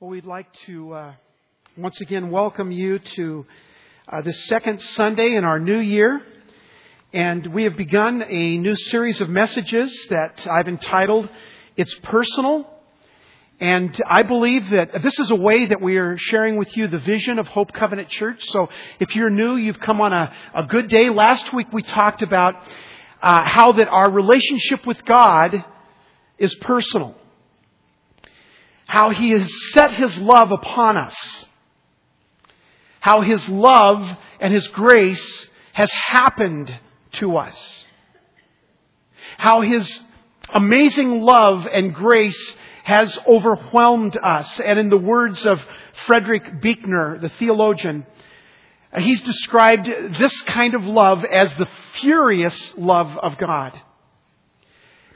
Well, we'd like to uh, once again welcome you to uh, second Sunday in our new year. And we have begun a new series of messages that I've entitled It's Personal. And I believe that this is a way that we are sharing with you the vision of Hope Covenant Church. So if you're new, you've come on a, a good day. Last week we talked about uh, how that our relationship with God is personal how he has set his love upon us, how his love and his grace has happened to us, how his amazing love and grace has overwhelmed us. And in the words of Frederick Buechner, the theologian, he's described this kind of love as the furious love of God.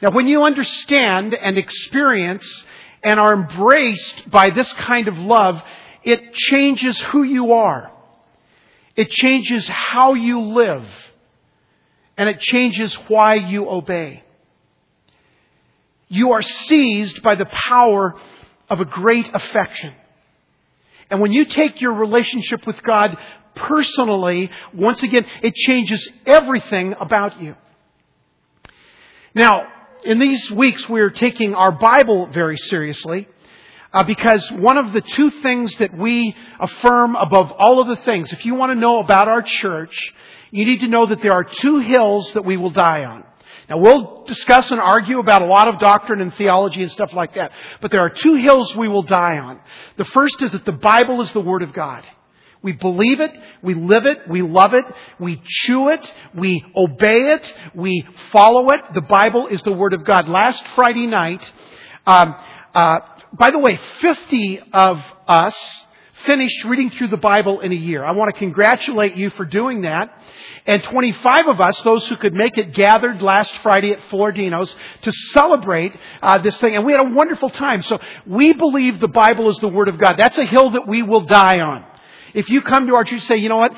Now, when you understand and experience and are embraced by this kind of love, it changes who you are. It changes how you live. And it changes why you obey. You are seized by the power of a great affection. And when you take your relationship with God personally, once again, it changes everything about you. Now, in these weeks, we're taking our Bible very seriously. Uh, because one of the two things that we affirm above all of the things, if you want to know about our church, you need to know that there are two hills that we will die on. Now we'll discuss and argue about a lot of doctrine and theology and stuff like that, but there are two hills we will die on. The first is that the Bible is the Word of God. We believe it, we live it, we love it, we chew it, we obey it, we follow it. The Bible is the Word of God. Last Friday night, um, uh, by the way, 50 of us finished reading through the Bible in a year. I want to congratulate you for doing that. And 25 of us, those who could make it, gathered last Friday at Flordino's to celebrate uh, this thing. And we had a wonderful time. So we believe the Bible is the Word of God. That's a hill that we will die on. If you come to our church and say, you know what,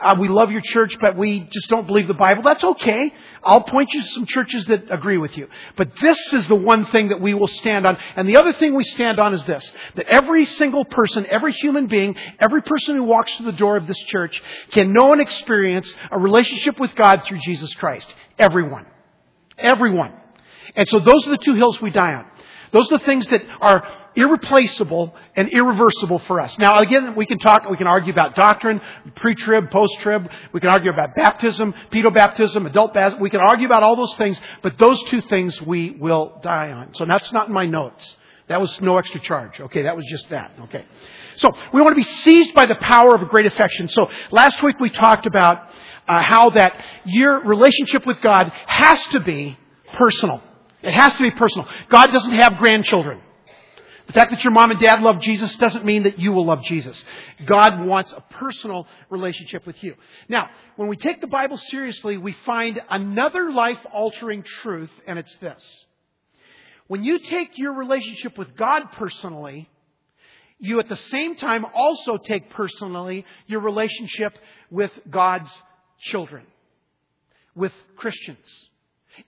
uh, we love your church, but we just don't believe the Bible, that's okay. I'll point you to some churches that agree with you. But this is the one thing that we will stand on. And the other thing we stand on is this, that every single person, every human being, every person who walks through the door of this church can know and experience a relationship with God through Jesus Christ. Everyone. Everyone. And so those are the two hills we die on. Those are the things that are irreplaceable and irreversible for us. Now, again, we can talk, we can argue about doctrine, pre-trib, post-trib. We can argue about baptism, pedobaptism, adult baptism. We can argue about all those things, but those two things we will die on. So that's not in my notes. That was no extra charge. Okay, that was just that. Okay. So we want to be seized by the power of a great affection. So last week we talked about uh, how that your relationship with God has to be personal. It has to be personal. God doesn't have grandchildren. The fact that your mom and dad love Jesus doesn't mean that you will love Jesus. God wants a personal relationship with you. Now, when we take the Bible seriously, we find another life altering truth, and it's this. When you take your relationship with God personally, you at the same time also take personally your relationship with God's children, with Christians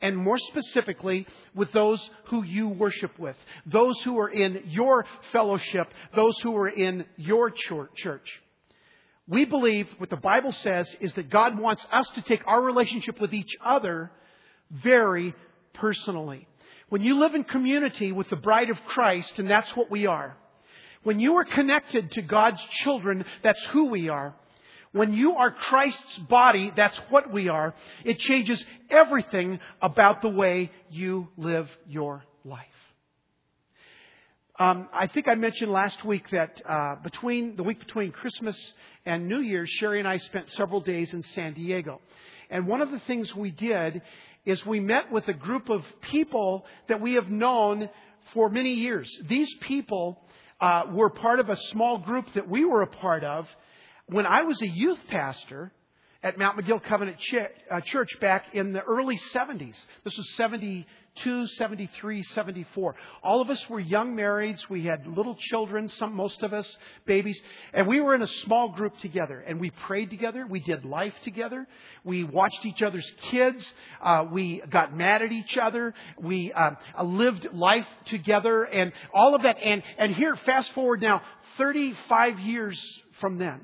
and more specifically with those who you worship with, those who are in your fellowship, those who are in your church. We believe what the Bible says is that God wants us to take our relationship with each other very personally. When you live in community with the bride of Christ, and that's what we are, when you are connected to God's children, that's who we are. When you are Christ's body, that's what we are. It changes everything about the way you live your life. Um, I think I mentioned last week that uh, between the week between Christmas and New Year's, Sherry and I spent several days in San Diego. And one of the things we did is we met with a group of people that we have known for many years. These people uh, were part of a small group that we were a part of when I was a youth pastor at Mount Miguel Covenant uh, Church back in the early 70s, this was 72 72, 73, 74. All of us were young marrieds. We had little children, some, most of us, babies. And we were in a small group together. And we prayed together. We did life together. We watched each other's kids. Uh, we got mad at each other. We uh, lived life together and all of that. And, and here, fast forward now, 35 years from then.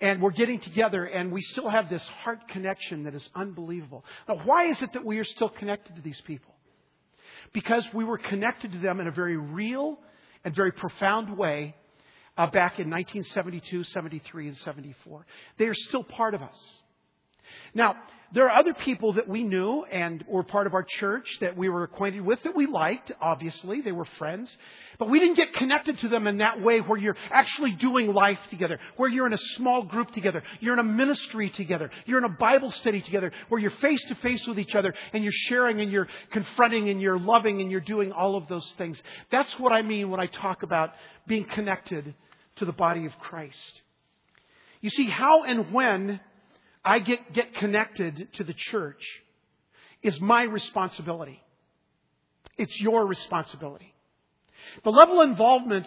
And we're getting together and we still have this heart connection that is unbelievable. Now, why is it that we are still connected to these people? Because we were connected to them in a very real and very profound way uh, back in 1972, 73, and 74. They are still part of us. Now, there are other people that we knew and were part of our church that we were acquainted with that we liked, obviously. They were friends. But we didn't get connected to them in that way where you're actually doing life together, where you're in a small group together, you're in a ministry together, you're in a Bible study together, where you're face to face with each other and you're sharing and you're confronting and you're loving and you're doing all of those things. That's what I mean when I talk about being connected to the body of Christ. You see, how and when I get, get connected to the church is my responsibility. It's your responsibility. The level of involvement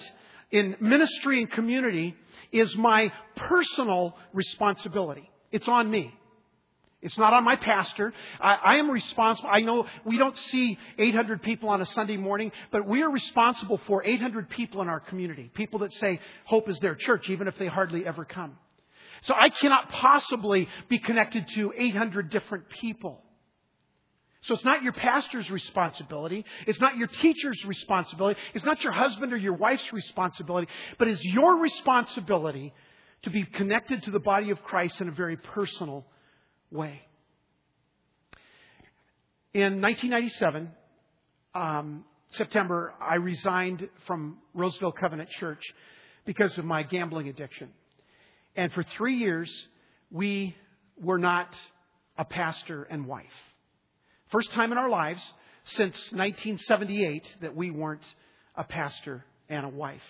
in ministry and community is my personal responsibility. It's on me. It's not on my pastor. I, I, am responsible. I know we don't see 800 people on a Sunday morning, but we are responsible for 800 people in our community. People that say hope is their church, even if they hardly ever come. So I cannot possibly be connected to 800 different people. So it's not your pastor's responsibility. It's not your teacher's responsibility. It's not your husband or your wife's responsibility, but it's your responsibility to be connected to the body of Christ in a very personal way. In 1997, um, September, I resigned from Roseville Covenant Church because of my gambling addiction. And for three years, we were not a pastor and wife. First time in our lives since 1978 that we weren't a pastor and a wife.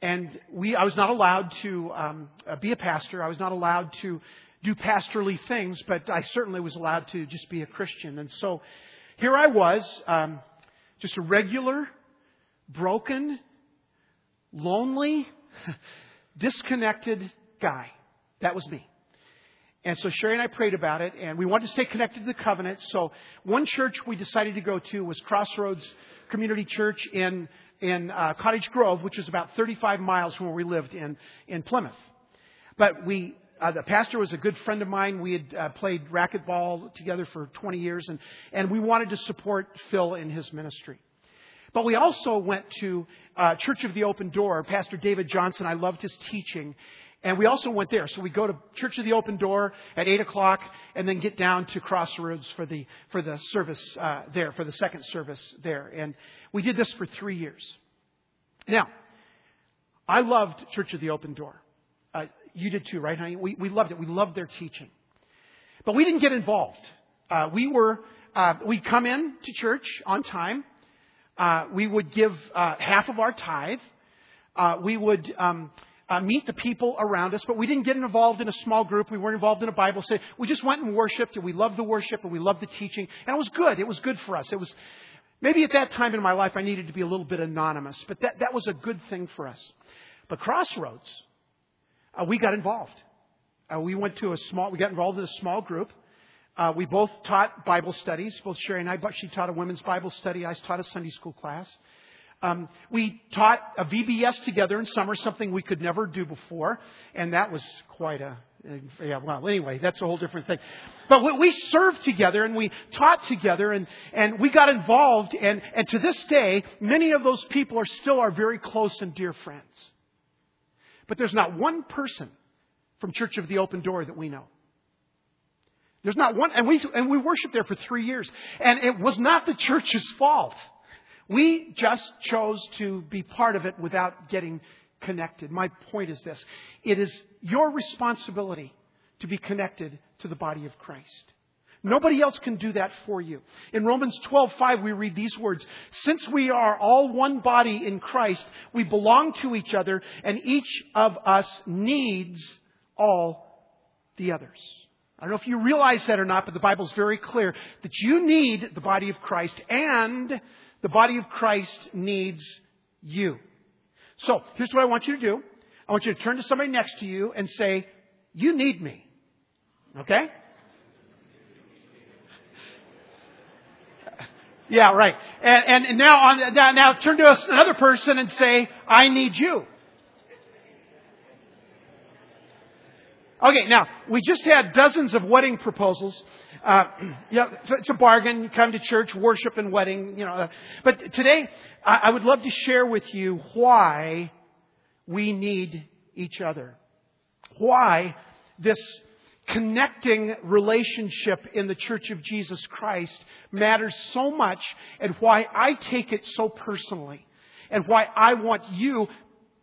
And we, I was not allowed to um, uh, be a pastor. I was not allowed to do pastorly things, but I certainly was allowed to just be a Christian. And so here I was, um, just a regular, broken, lonely, disconnected guy. That was me. And so Sherry and I prayed about it, and we wanted to stay connected to the covenant. So one church we decided to go to was Crossroads Community Church in in uh, Cottage Grove, which is about 35 miles from where we lived in in Plymouth. But we uh, the pastor was a good friend of mine. We had uh, played racquetball together for 20 years, and, and we wanted to support Phil in his ministry. But we also went to uh, Church of the Open Door. Pastor David Johnson, I loved his teaching. And we also went there. So we go to Church of the Open Door at 8 o'clock and then get down to Crossroads for the, for the service uh, there, for the second service there. And we did this for three years. Now, I loved Church of the Open Door. Uh, you did too, right, honey? We, we loved it. We loved their teaching. But we didn't get involved. Uh, we were, uh, we'd come in to church on time uh, we would give uh, half of our tithe. Uh, we would um, uh, meet the people around us, but we didn't get involved in a small group. We weren't involved in a Bible study. We just went and worshiped, and we loved the worship, and we loved the teaching, and it was good. It was good for us. It was maybe at that time in my life I needed to be a little bit anonymous, but that that was a good thing for us. But Crossroads, uh, we got involved. We went to a small. We got involved in a small group. Uh, we both taught Bible studies. Both Sherry and I, but she taught a women's Bible study. I taught a Sunday school class. Um, we taught a VBS together in summer, something we could never do before, and that was quite a yeah. Well, anyway, that's a whole different thing. But we, we served together and we taught together, and and we got involved, and and to this day, many of those people are still our very close and dear friends. But there's not one person from Church of the Open Door that we know. There's not one, and we, and we worshiped there for three years. And it was not the church's fault. We just chose to be part of it without getting connected. My point is this. It is your responsibility to be connected to the body of Christ. Nobody else can do that for you. In Romans 12:5 we read these words, "Since we are all one body in Christ, we belong to each other and each of us needs all the others." I don't know if you realize that or not, but the Bible's very clear that you need the body of Christ and the body of Christ needs you. So, here's what I want you to do. I want you to turn to somebody next to you and say, you need me. Okay? Yeah, right. And, and now, on, now, now turn to another person and say, I need you. Okay, now, we just had dozens of wedding proposals. Uh, yeah, it's, it's a bargain. You come to church, worship and wedding, you know. Uh, but today, I, I would love to share with you why we need each other. Why this connecting relationship in the Church of Jesus Christ matters so much and why I take it so personally and why I want you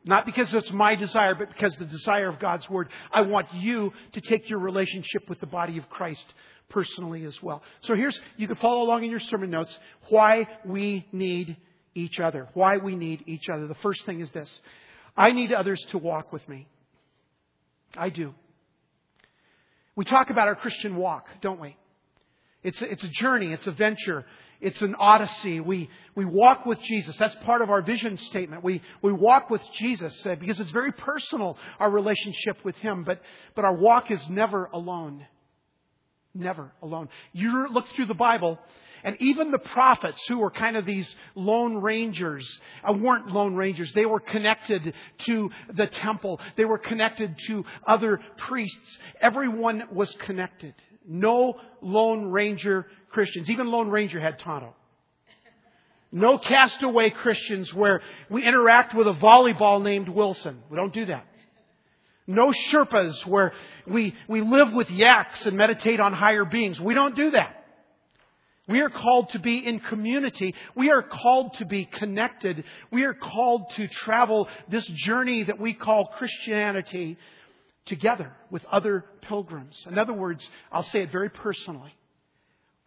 not because it's my desire, but because the desire of God's Word. I want you to take your relationship with the body of Christ personally as well. So here's, you can follow along in your sermon notes, why we need each other. Why we need each other. The first thing is this. I need others to walk with me. I do. We talk about our Christian walk, don't we? It's a, it's a journey, it's a venture, it's an odyssey. We, we walk with Jesus. That's part of our vision statement. We, we walk with Jesus uh, because it's very personal, our relationship with Him, but, but our walk is never alone. Never alone. You look through the Bible, and even the prophets, who were kind of these lone rangers, uh, weren't lone rangers. They were connected to the temple. They were connected to other priests. Everyone was connected. No Lone Ranger Christians. Even Lone Ranger had Tonto. No castaway Christians where we interact with a volleyball named Wilson. We don't do that. No Sherpas where we, we live with yaks and meditate on higher beings. We don't do that. We are called to be in community. We are called to be connected. We are called to travel this journey that we call Christianity together with other pilgrims. In other words, I'll say it very personally.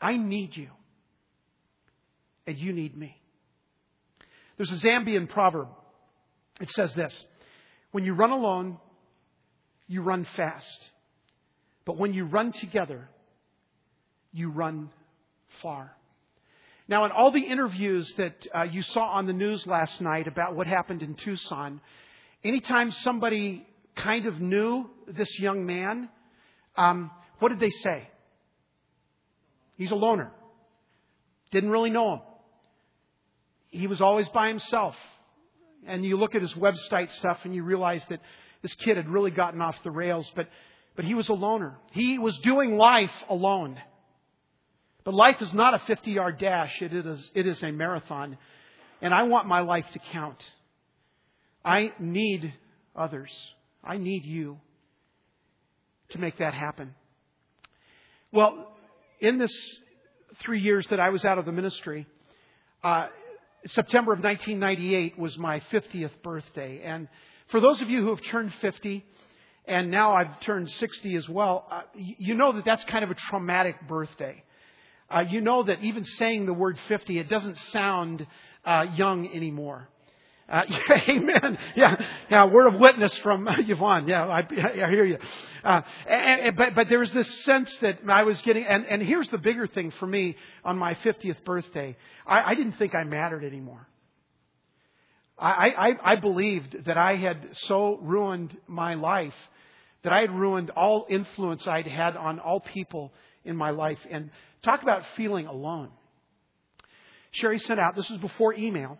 I need you. And you need me. There's a Zambian proverb. It says this When you run alone, you run fast. But when you run together, you run far. Now, in all the interviews that uh, you saw on the news last night about what happened in Tucson, anytime somebody kind of knew this young man, um, what did they say? He's a loner. Didn't really know him. He was always by himself. And you look at his website stuff and you realize that this kid had really gotten off the rails, but, but he was a loner. He was doing life alone. But life is not a 50 yard dash, it is, it is a marathon. And I want my life to count. I need others. I need you to make that happen. Well, in this three years that I was out of the ministry, uh, September of 1998 was my 50th birthday. And for those of you who have turned 50, and now I've turned 60 as well, uh, you know that that's kind of a traumatic birthday. Uh, you know that even saying the word 50, it doesn't sound uh, young anymore. Uh, yeah, amen. Yeah, yeah. Word of witness from Yvonne. Yeah, I, I hear you. Uh, and, and, but but there was this sense that I was getting, and, and here's the bigger thing for me on my 50th birthday. I, I didn't think I mattered anymore. I, I I believed that I had so ruined my life that I had ruined all influence I'd had on all people in my life. And talk about feeling alone. Sherry sent out. This was before email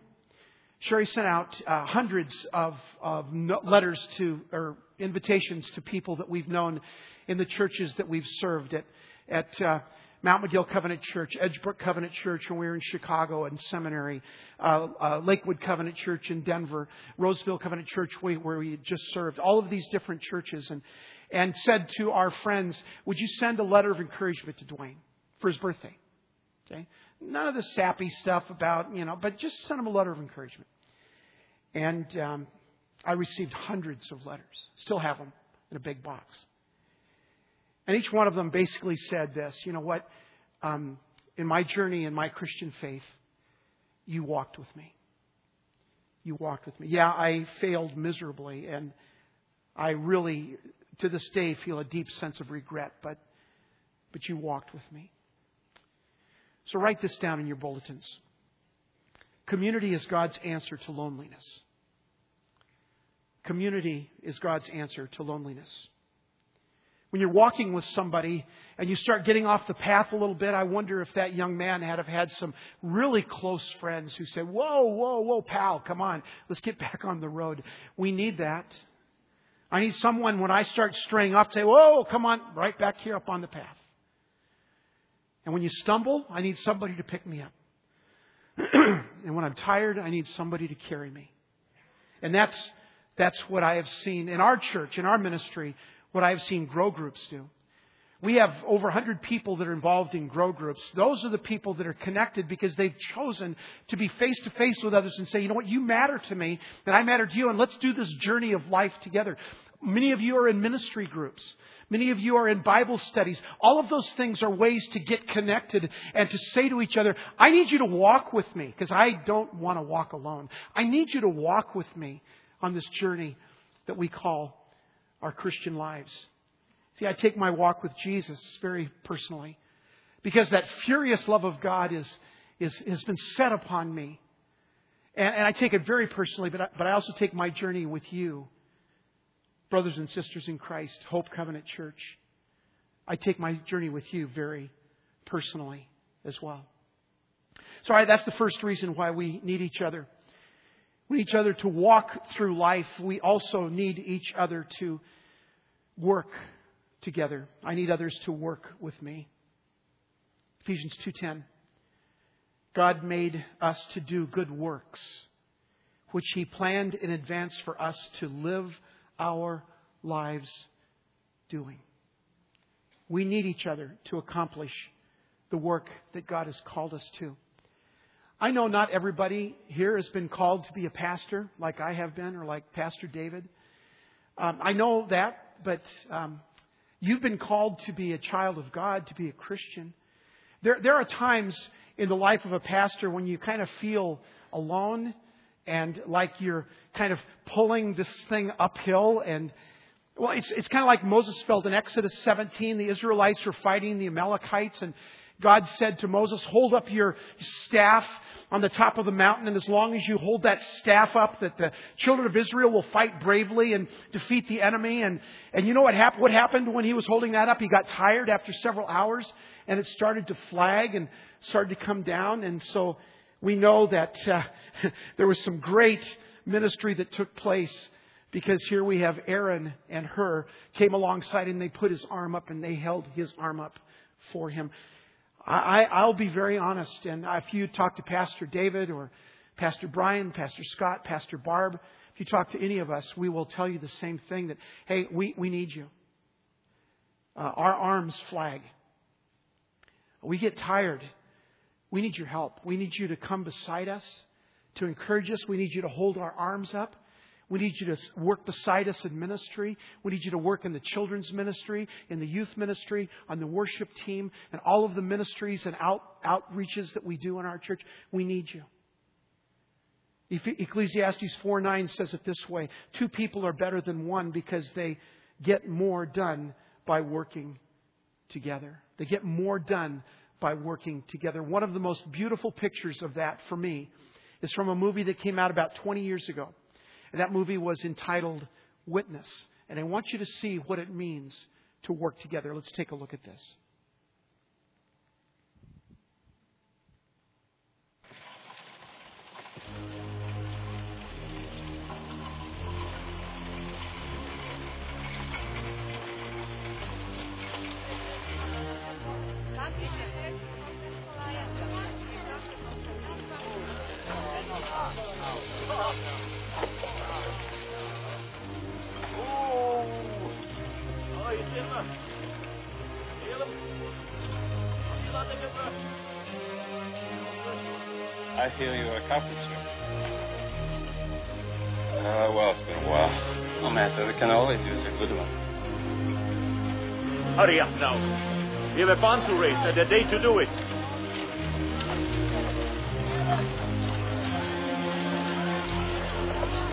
Sherry sent out uh, hundreds of, of letters to, or invitations to people that we've known in the churches that we've served at, at uh, Mount Miguel Covenant Church, Edgebrook Covenant Church when we were in Chicago and seminary, uh, uh, Lakewood Covenant Church in Denver, Roseville Covenant Church where we had just served, all of these different churches, and, and said to our friends, Would you send a letter of encouragement to Dwayne for his birthday? Okay? None of the sappy stuff about, you know, but just send them a letter of encouragement. And um, I received hundreds of letters, still have them in a big box. And each one of them basically said this you know what? Um, in my journey in my Christian faith, you walked with me. You walked with me. Yeah, I failed miserably, and I really, to this day, feel a deep sense of regret, but, but you walked with me. So write this down in your bulletins. Community is God's answer to loneliness. Community is God's answer to loneliness. When you're walking with somebody and you start getting off the path a little bit, I wonder if that young man had have had some really close friends who said, Whoa, whoa, whoa, pal, come on, let's get back on the road. We need that. I need someone when I start straying off, to say, Whoa, come on, right back here up on the path. And when you stumble, I need somebody to pick me up. and when I'm tired, I need somebody to carry me. And that's, that's what I have seen in our church, in our ministry, what I have seen grow groups do. We have over 100 people that are involved in grow groups. Those are the people that are connected because they've chosen to be face to face with others and say, you know what, you matter to me, and I matter to you, and let's do this journey of life together. Many of you are in ministry groups. Many of you are in Bible studies. All of those things are ways to get connected and to say to each other, I need you to walk with me because I don't want to walk alone. I need you to walk with me on this journey that we call our Christian lives. See, I take my walk with Jesus very personally because that furious love of God is, is, has been set upon me. And, and I take it very personally, but I, but I also take my journey with you brothers and sisters in Christ, Hope Covenant Church, I take my journey with you very personally as well. So that's the first reason why we need each other. We need each other to walk through life. We also need each other to work together. I need others to work with me. Ephesians 2:10 God made us to do good works which he planned in advance for us to live our lives doing. We need each other to accomplish the work that God has called us to. I know not everybody here has been called to be a pastor like I have been or like Pastor David. Um, I know that, but um, you've been called to be a child of God, to be a Christian. There, there are times in the life of a pastor when you kind of feel alone and like you're kind of pulling this thing uphill and well, it's, it's kind of like Moses felt in Exodus 17. The Israelites were fighting the Amalekites, and God said to Moses, Hold up your staff on the top of the mountain, and as long as you hold that staff up, that the children of Israel will fight bravely and defeat the enemy. And, and you know what, hap- what happened when he was holding that up? He got tired after several hours, and it started to flag and started to come down. And so we know that uh, there was some great ministry that took place because here we have Aaron and Hur came alongside and they put his arm up and they held his arm up for him. I, I'll be very honest, and if you talk to Pastor David or Pastor Brian, Pastor Scott, Pastor Barb, if you talk to any of us, we will tell you the same thing that, hey, we, we need you. Uh, our arms flag. We get tired. We need your help. We need you to come beside us to encourage us. We need you to hold our arms up. We need you to work beside us in ministry. We need you to work in the children's ministry, in the youth ministry, on the worship team, and all of the ministries and out, outreaches that we do in our church. We need you. Ecclesiastes 4 9 says it this way Two people are better than one because they get more done by working together. They get more done by working together. One of the most beautiful pictures of that for me is from a movie that came out about 20 years ago. And that movie was entitled Witness. And I want you to see what it means to work together. Let's take a look at this. I feel you're a carpenter. Uh, well, it's been a while. No matter, we can always use a good one. Hurry up now. We have a barn to raise and a day to do it.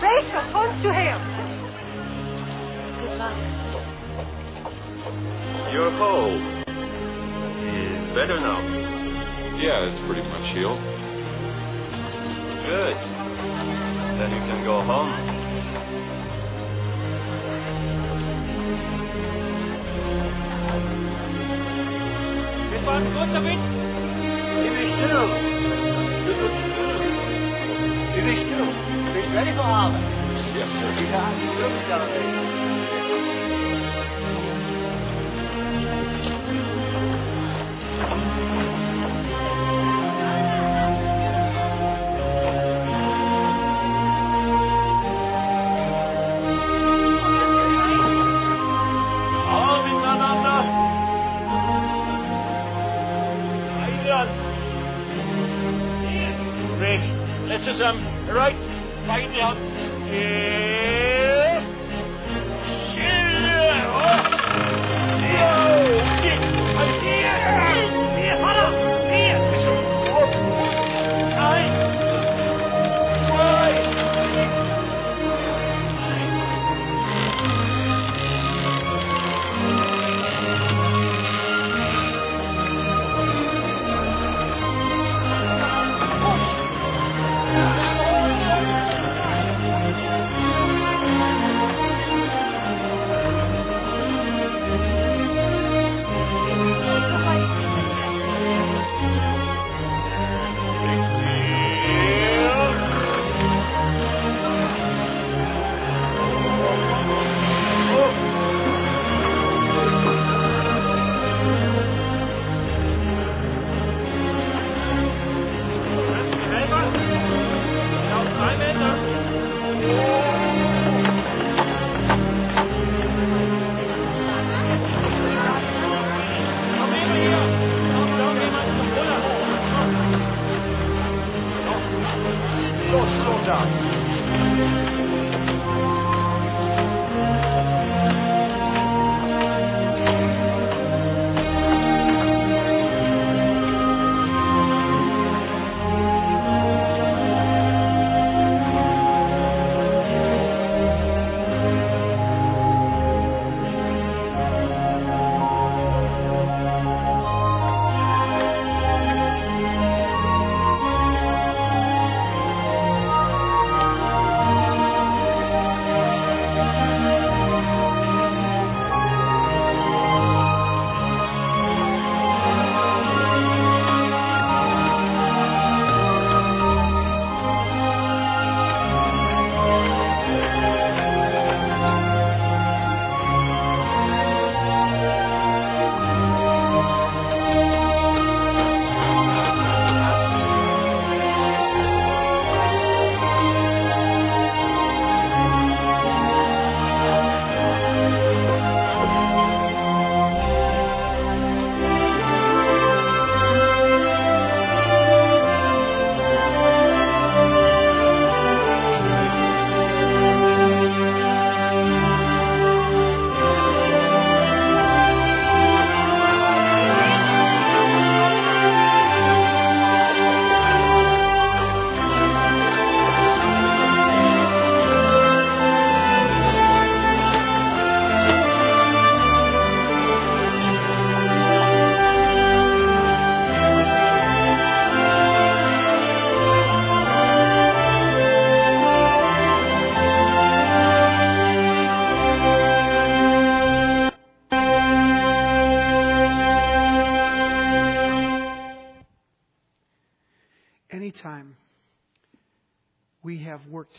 Rachel, hold to him. Good luck. You're home. better now? Yeah, it's pretty much healed. Good. Then you can go home. Det var godt og vidt. Det visste du. Du visste du. Du visste du. Ready for havet? Yes, sir. Ja, du visste det.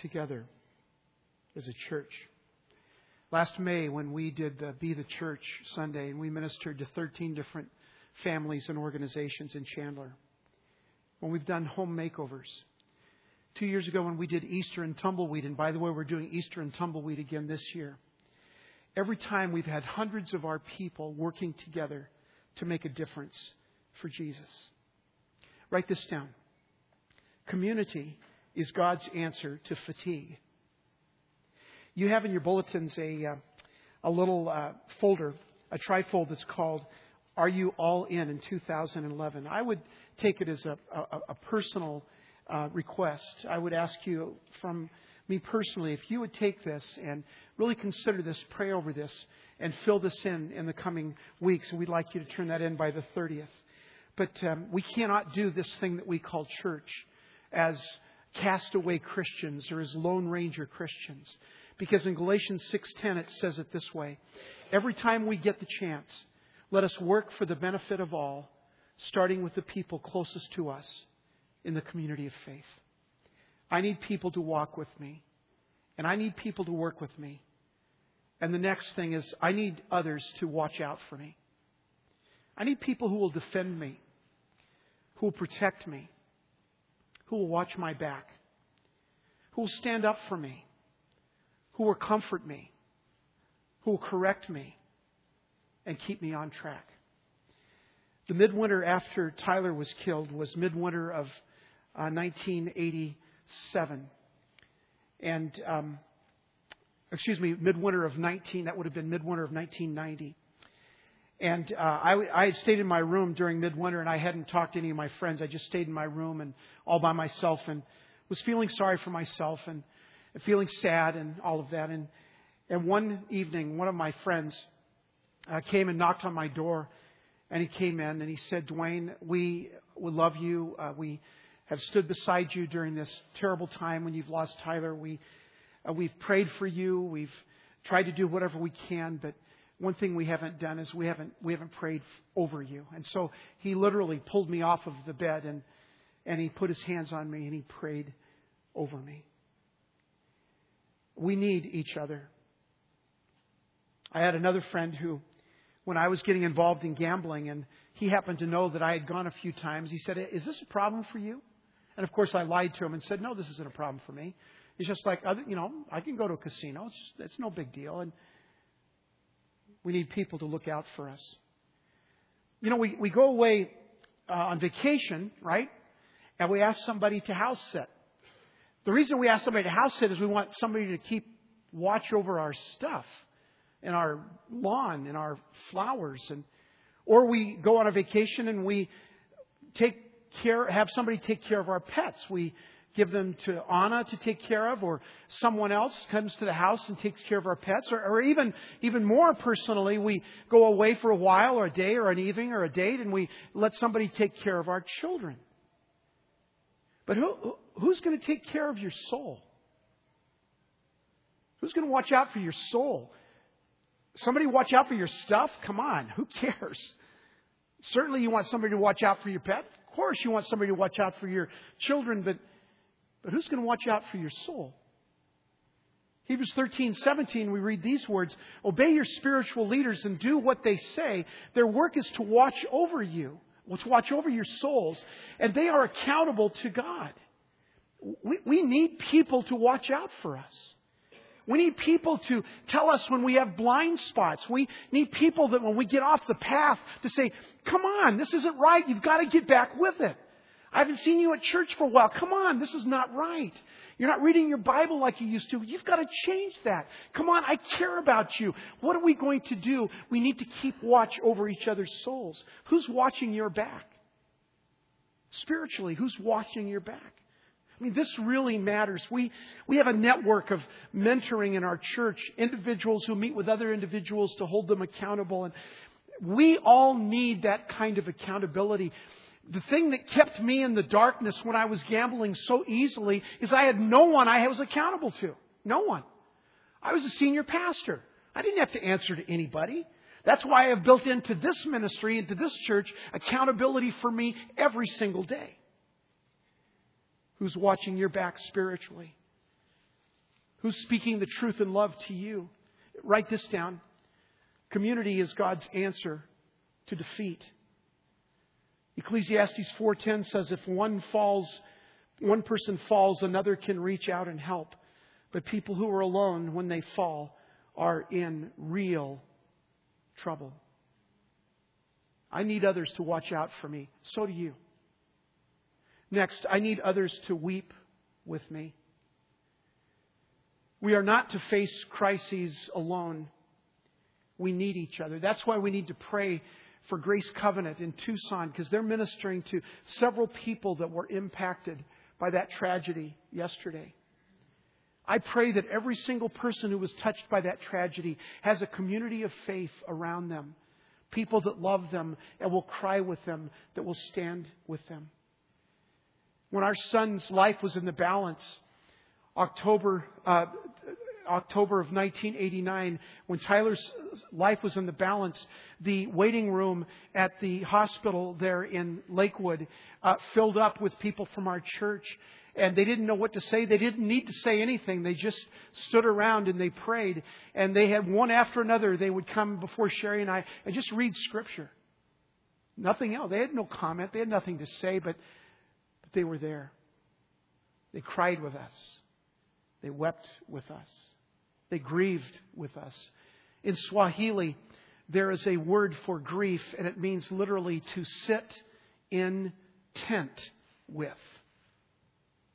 Together as a church. Last May, when we did the Be the Church Sunday, and we ministered to 13 different families and organizations in Chandler. When we've done home makeovers. Two years ago, when we did Easter and Tumbleweed, and by the way, we're doing Easter and Tumbleweed again this year. Every time we've had hundreds of our people working together to make a difference for Jesus. Write this down. Community is God's answer to fatigue. You have in your bulletins a, uh, a little uh, folder, a trifold that's called Are You All In in 2011. I would take it as a, a, a personal uh, request. I would ask you from me personally if you would take this and really consider this, pray over this, and fill this in in the coming weeks. We'd like you to turn that in by the 30th. But um, we cannot do this thing that we call church as castaway Christians or as Lone Ranger Christians. Because in Galatians 6:10 it says it this way, every time we get the chance, let us work for the benefit of all, starting with the people closest to us in the community of faith. I need people to walk with me, and I need people to work with me. And the next thing is I need others to watch out for me. I need people who will defend me, who will protect me, who will watch my back, who will stand up for me, who will comfort me, who will correct me, and keep me on track. The midwinter after Tyler was killed was midwinter of uh, 1987. And, um, excuse me, midwinter of 19, that would have been midwinter of 1990. And uh, I, I had stayed in my room during midwinter, and I hadn't talked to any of my friends. I just stayed in my room and all by myself, and was feeling sorry for myself and feeling sad and all of that. And and one evening, one of my friends uh, came and knocked on my door, and he came in and he said, "Dwayne, we we love you. Uh, we have stood beside you during this terrible time when you've lost Tyler. We uh, we've prayed for you. We've tried to do whatever we can, but." One thing we haven't done is we haven't we haven't prayed over you. And so he literally pulled me off of the bed and and he put his hands on me and he prayed over me. We need each other. I had another friend who when I was getting involved in gambling and he happened to know that I had gone a few times, he said, eh, "Is this a problem for you?" And of course I lied to him and said, "No, this isn't a problem for me." He's just like, other, you know, I can go to a casino. It's, it's no big deal. And we need people to look out for us. You know, we, we go away uh, on vacation, right? And we ask somebody to house sit. The reason we ask somebody to house sit is we want somebody to keep watch over our stuff and our lawn and our flowers and or we go on a vacation and we take care have somebody take care of our pets. We give them to Anna to take care of, or someone else comes to the house and takes care of our pets, or, or even even more personally, we go away for a while, or a day, or an evening, or a date, and we let somebody take care of our children. But who who's going to take care of your soul? Who's going to watch out for your soul? Somebody watch out for your stuff? Come on, who cares? Certainly, you want somebody to watch out for your pet. Of course, you want somebody to watch out for your children, but but who's going to watch out for your soul? Hebrews 13, 17, we read these words Obey your spiritual leaders and do what they say. Their work is to watch over you, to watch over your souls, and they are accountable to God. We, we need people to watch out for us. We need people to tell us when we have blind spots. We need people that when we get off the path to say, come on, this isn't right. You've got to get back with it. I haven't seen you at church for a while. Come on, this is not right. You're not reading your Bible like you used to. You've got to change that. Come on, I care about you. What are we going to do? We need to keep watch over each other's souls. Who's watching your back? Spiritually, who's watching your back? I mean, this really matters. We, we have a network of mentoring in our church, individuals who meet with other individuals to hold them accountable. And we all need that kind of accountability the thing that kept me in the darkness when I was gambling so easily is I had no one I was accountable to. No one. I was a senior pastor. I didn't have to answer to anybody. That's why I have built into this ministry, into this church, accountability for me every single day. Who's watching your back spiritually? Who's speaking the truth and love to you? Write this down. Community is God's answer to defeat. Ecclesiastes 4:10 says if one falls one person falls another can reach out and help but people who are alone when they fall are in real trouble. I need others to watch out for me. So do you. Next, I need others to weep with me. We are not to face crises alone. We need each other. That's why we need to pray for Grace Covenant in Tucson because they're ministering to several people that were impacted by that tragedy yesterday. I pray that every single person who was touched by that tragedy has a community of faith around them People that love them and will cry with them, that will stand with them. When our son's life was in the balance, October, uh, October of 1989, when Tyler's life was in the balance, the waiting room at the hospital there in Lakewood uh, filled up with people from our church. And they didn't know what to say. They didn't need to say anything. They just stood around and they prayed. And they had one after another, they would come before Sherry and I and just read Scripture. Nothing else. They had no comment. They had nothing to say, but, but they were there. They cried with us. They wept with us. They grieved with us. In Swahili, there is a word for grief, and it means literally to sit in tent with.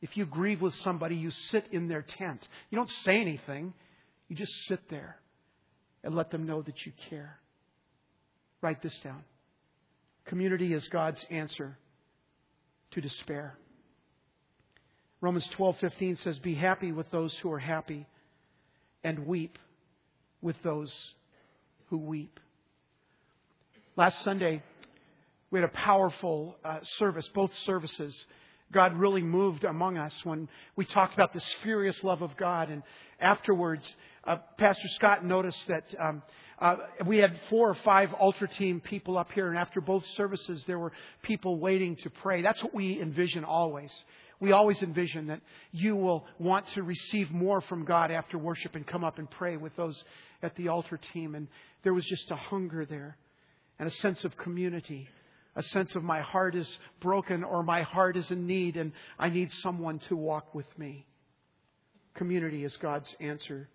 If you grieve with somebody, you sit in their tent. You don't say anything, you just sit there and let them know that you care. Write this down. Community is God's answer to despair. Romans 12:15 says be happy with those who are happy and weep with those who weep. Last Sunday, we had a powerful uh, service, both services. God really moved among us when we talked about this furious love of God. And afterwards, uh, Pastor Scott noticed that um, uh, we had four or five altar team people up here, and after both services, there were people waiting to pray. That's what we envision always we always envision that you will want to receive more from God after worship and come up and pray with those at the altar team. And there was just a hunger there and a sense of community, a sense of my heart is broken or my heart is in need and I need someone to walk with me. Community is God's answer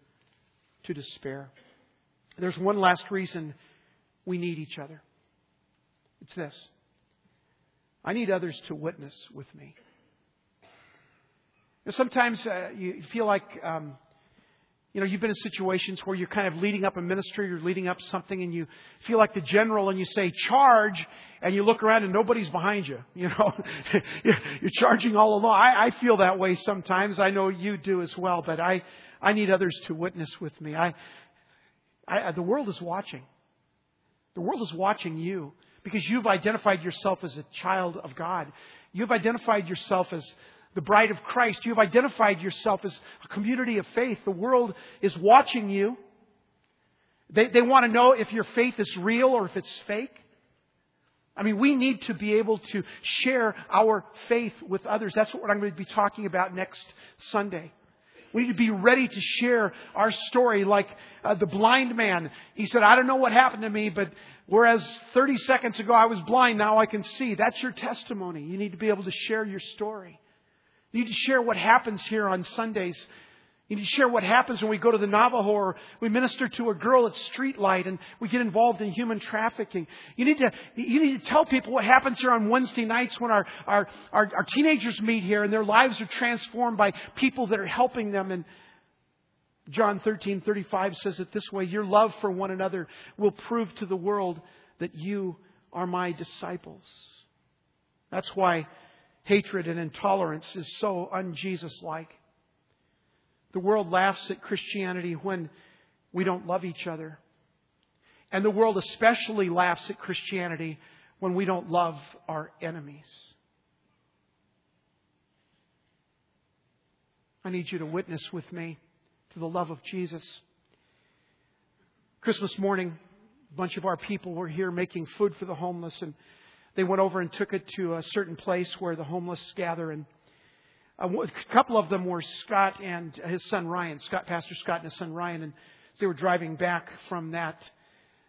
to despair. There's one last reason we need each other. It's this. I need others to witness with me sometimes uh, you feel like, um, you know, you've been in situations where you're kind of leading up a ministry, you're leading up something, and you feel like the general, and you say charge, and you look around and nobody's behind you. You know, you're charging all along. I, I feel that way sometimes. I know you do as well, but I, I need others to witness with me. I, I, the world is watching. The world is watching you because you've identified yourself as a child of God. You've identified yourself as the bride of Christ. You've identified yourself as a community of faith. The world is watching you. They, they want to know if your faith is real or if it's fake. I mean, we need to be able to share our faith with others. That's what I'm going to be talking about next Sunday. We need to be ready to share our story like uh, the blind man. He said, I don't know what happened to me, but whereas 30 seconds ago I was blind, now I can see. That's your testimony. You need to be able to share your story. You need to share what happens here on Sundays. You need to share what happens when we go to the Navajo or we minister to a girl at Streetlight and we get involved in human trafficking. You need to, you need to tell people what happens here on Wednesday nights when our, our, our, our teenagers meet here and their lives are transformed by people that are helping them. And John 13, 35 says it this way, your love for one another will prove to the world that you are my disciples. That's why hatred and intolerance is so un Jesus like. The world laughs at Christianity when we don't love each other. And the world especially laughs at Christianity when we don't love our enemies. I need you to witness with me to the love of Jesus. Christmas morning, a bunch of our people were here making food for the homeless, and they went over and took it to a certain place where the homeless gather. And a couple of them were Scott and his son Ryan, Scott, Pastor Scott and his son Ryan. And as they were driving back from that,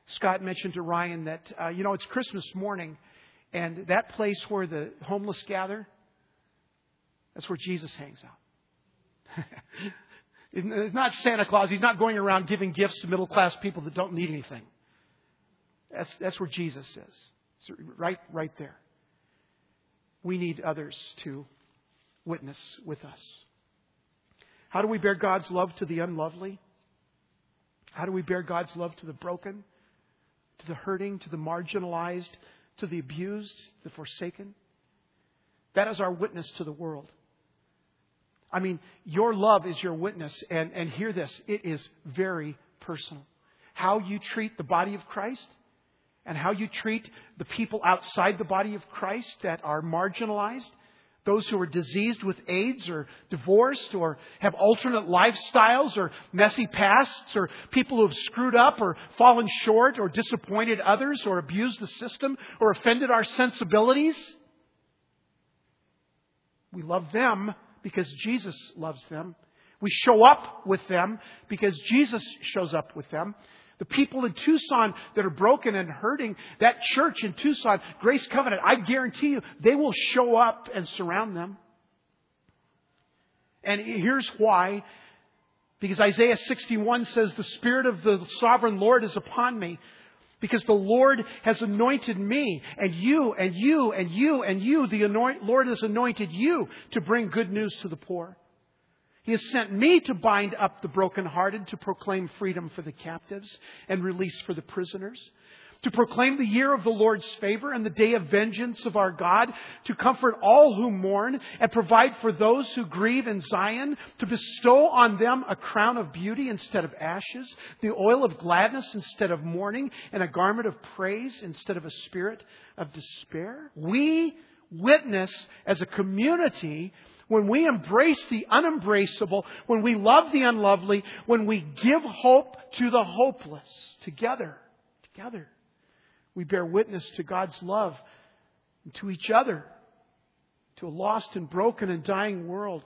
Scott mentioned to Ryan that, uh, you know, it's Christmas morning, and that place where the homeless gather, that's where Jesus hangs out. it's not Santa Claus. He's not going around giving gifts to middle class people that don't need anything. That's, that's where Jesus is. Right, right there. We need others to witness with us. How do we bear God's love to the unlovely? How do we bear God's love to the broken, to the hurting, to the marginalized, to the abused, the forsaken? That is our witness to the world. I mean, your love is your witness, and, and hear this, it is very personal. How you treat the body of Christ and how you treat the people outside the body of Christ that are marginalized, those who are diseased with AIDS or divorced or have alternate lifestyles or messy pasts or people who have screwed up or fallen short or disappointed others or abused the system or offended our sensibilities. We love them because Jesus loves them. We show up with them because Jesus shows up with them. The people in Tucson that are broken and hurting, that church in Tucson, Grace Covenant, I guarantee you, they will show up and surround them. And here's why. Because Isaiah 61 says, The Spirit of the sovereign Lord is upon me. Because the Lord has anointed me, and you, and you, and you, and you, the Lord has anointed you to bring good news to the poor. He has sent me to bind up the brokenhearted, to proclaim freedom for the captives and release for the prisoners, to proclaim the year of the Lord's favor and the day of vengeance of our God, to comfort all who mourn and provide for those who grieve in Zion, to bestow on them a crown of beauty instead of ashes, the oil of gladness instead of mourning, and a garment of praise instead of a spirit of despair. We witness as a community when we embrace the unembraceable, when we love the unlovely, when we give hope to the hopeless together, together, we bear witness to God's love and to each other, to a lost and broken and dying world.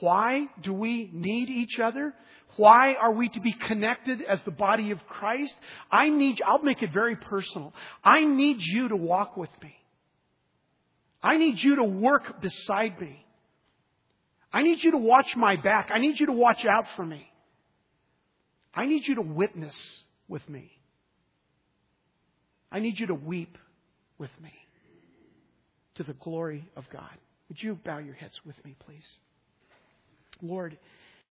Why do we need each other? Why are we to be connected as the body of Christ? I need, I'll make it very personal. I need you to walk with me. I need you to work beside me. I need you to watch my back. I need you to watch out for me. I need you to witness with me. I need you to weep with me to the glory of God. Would you bow your heads with me, please? Lord,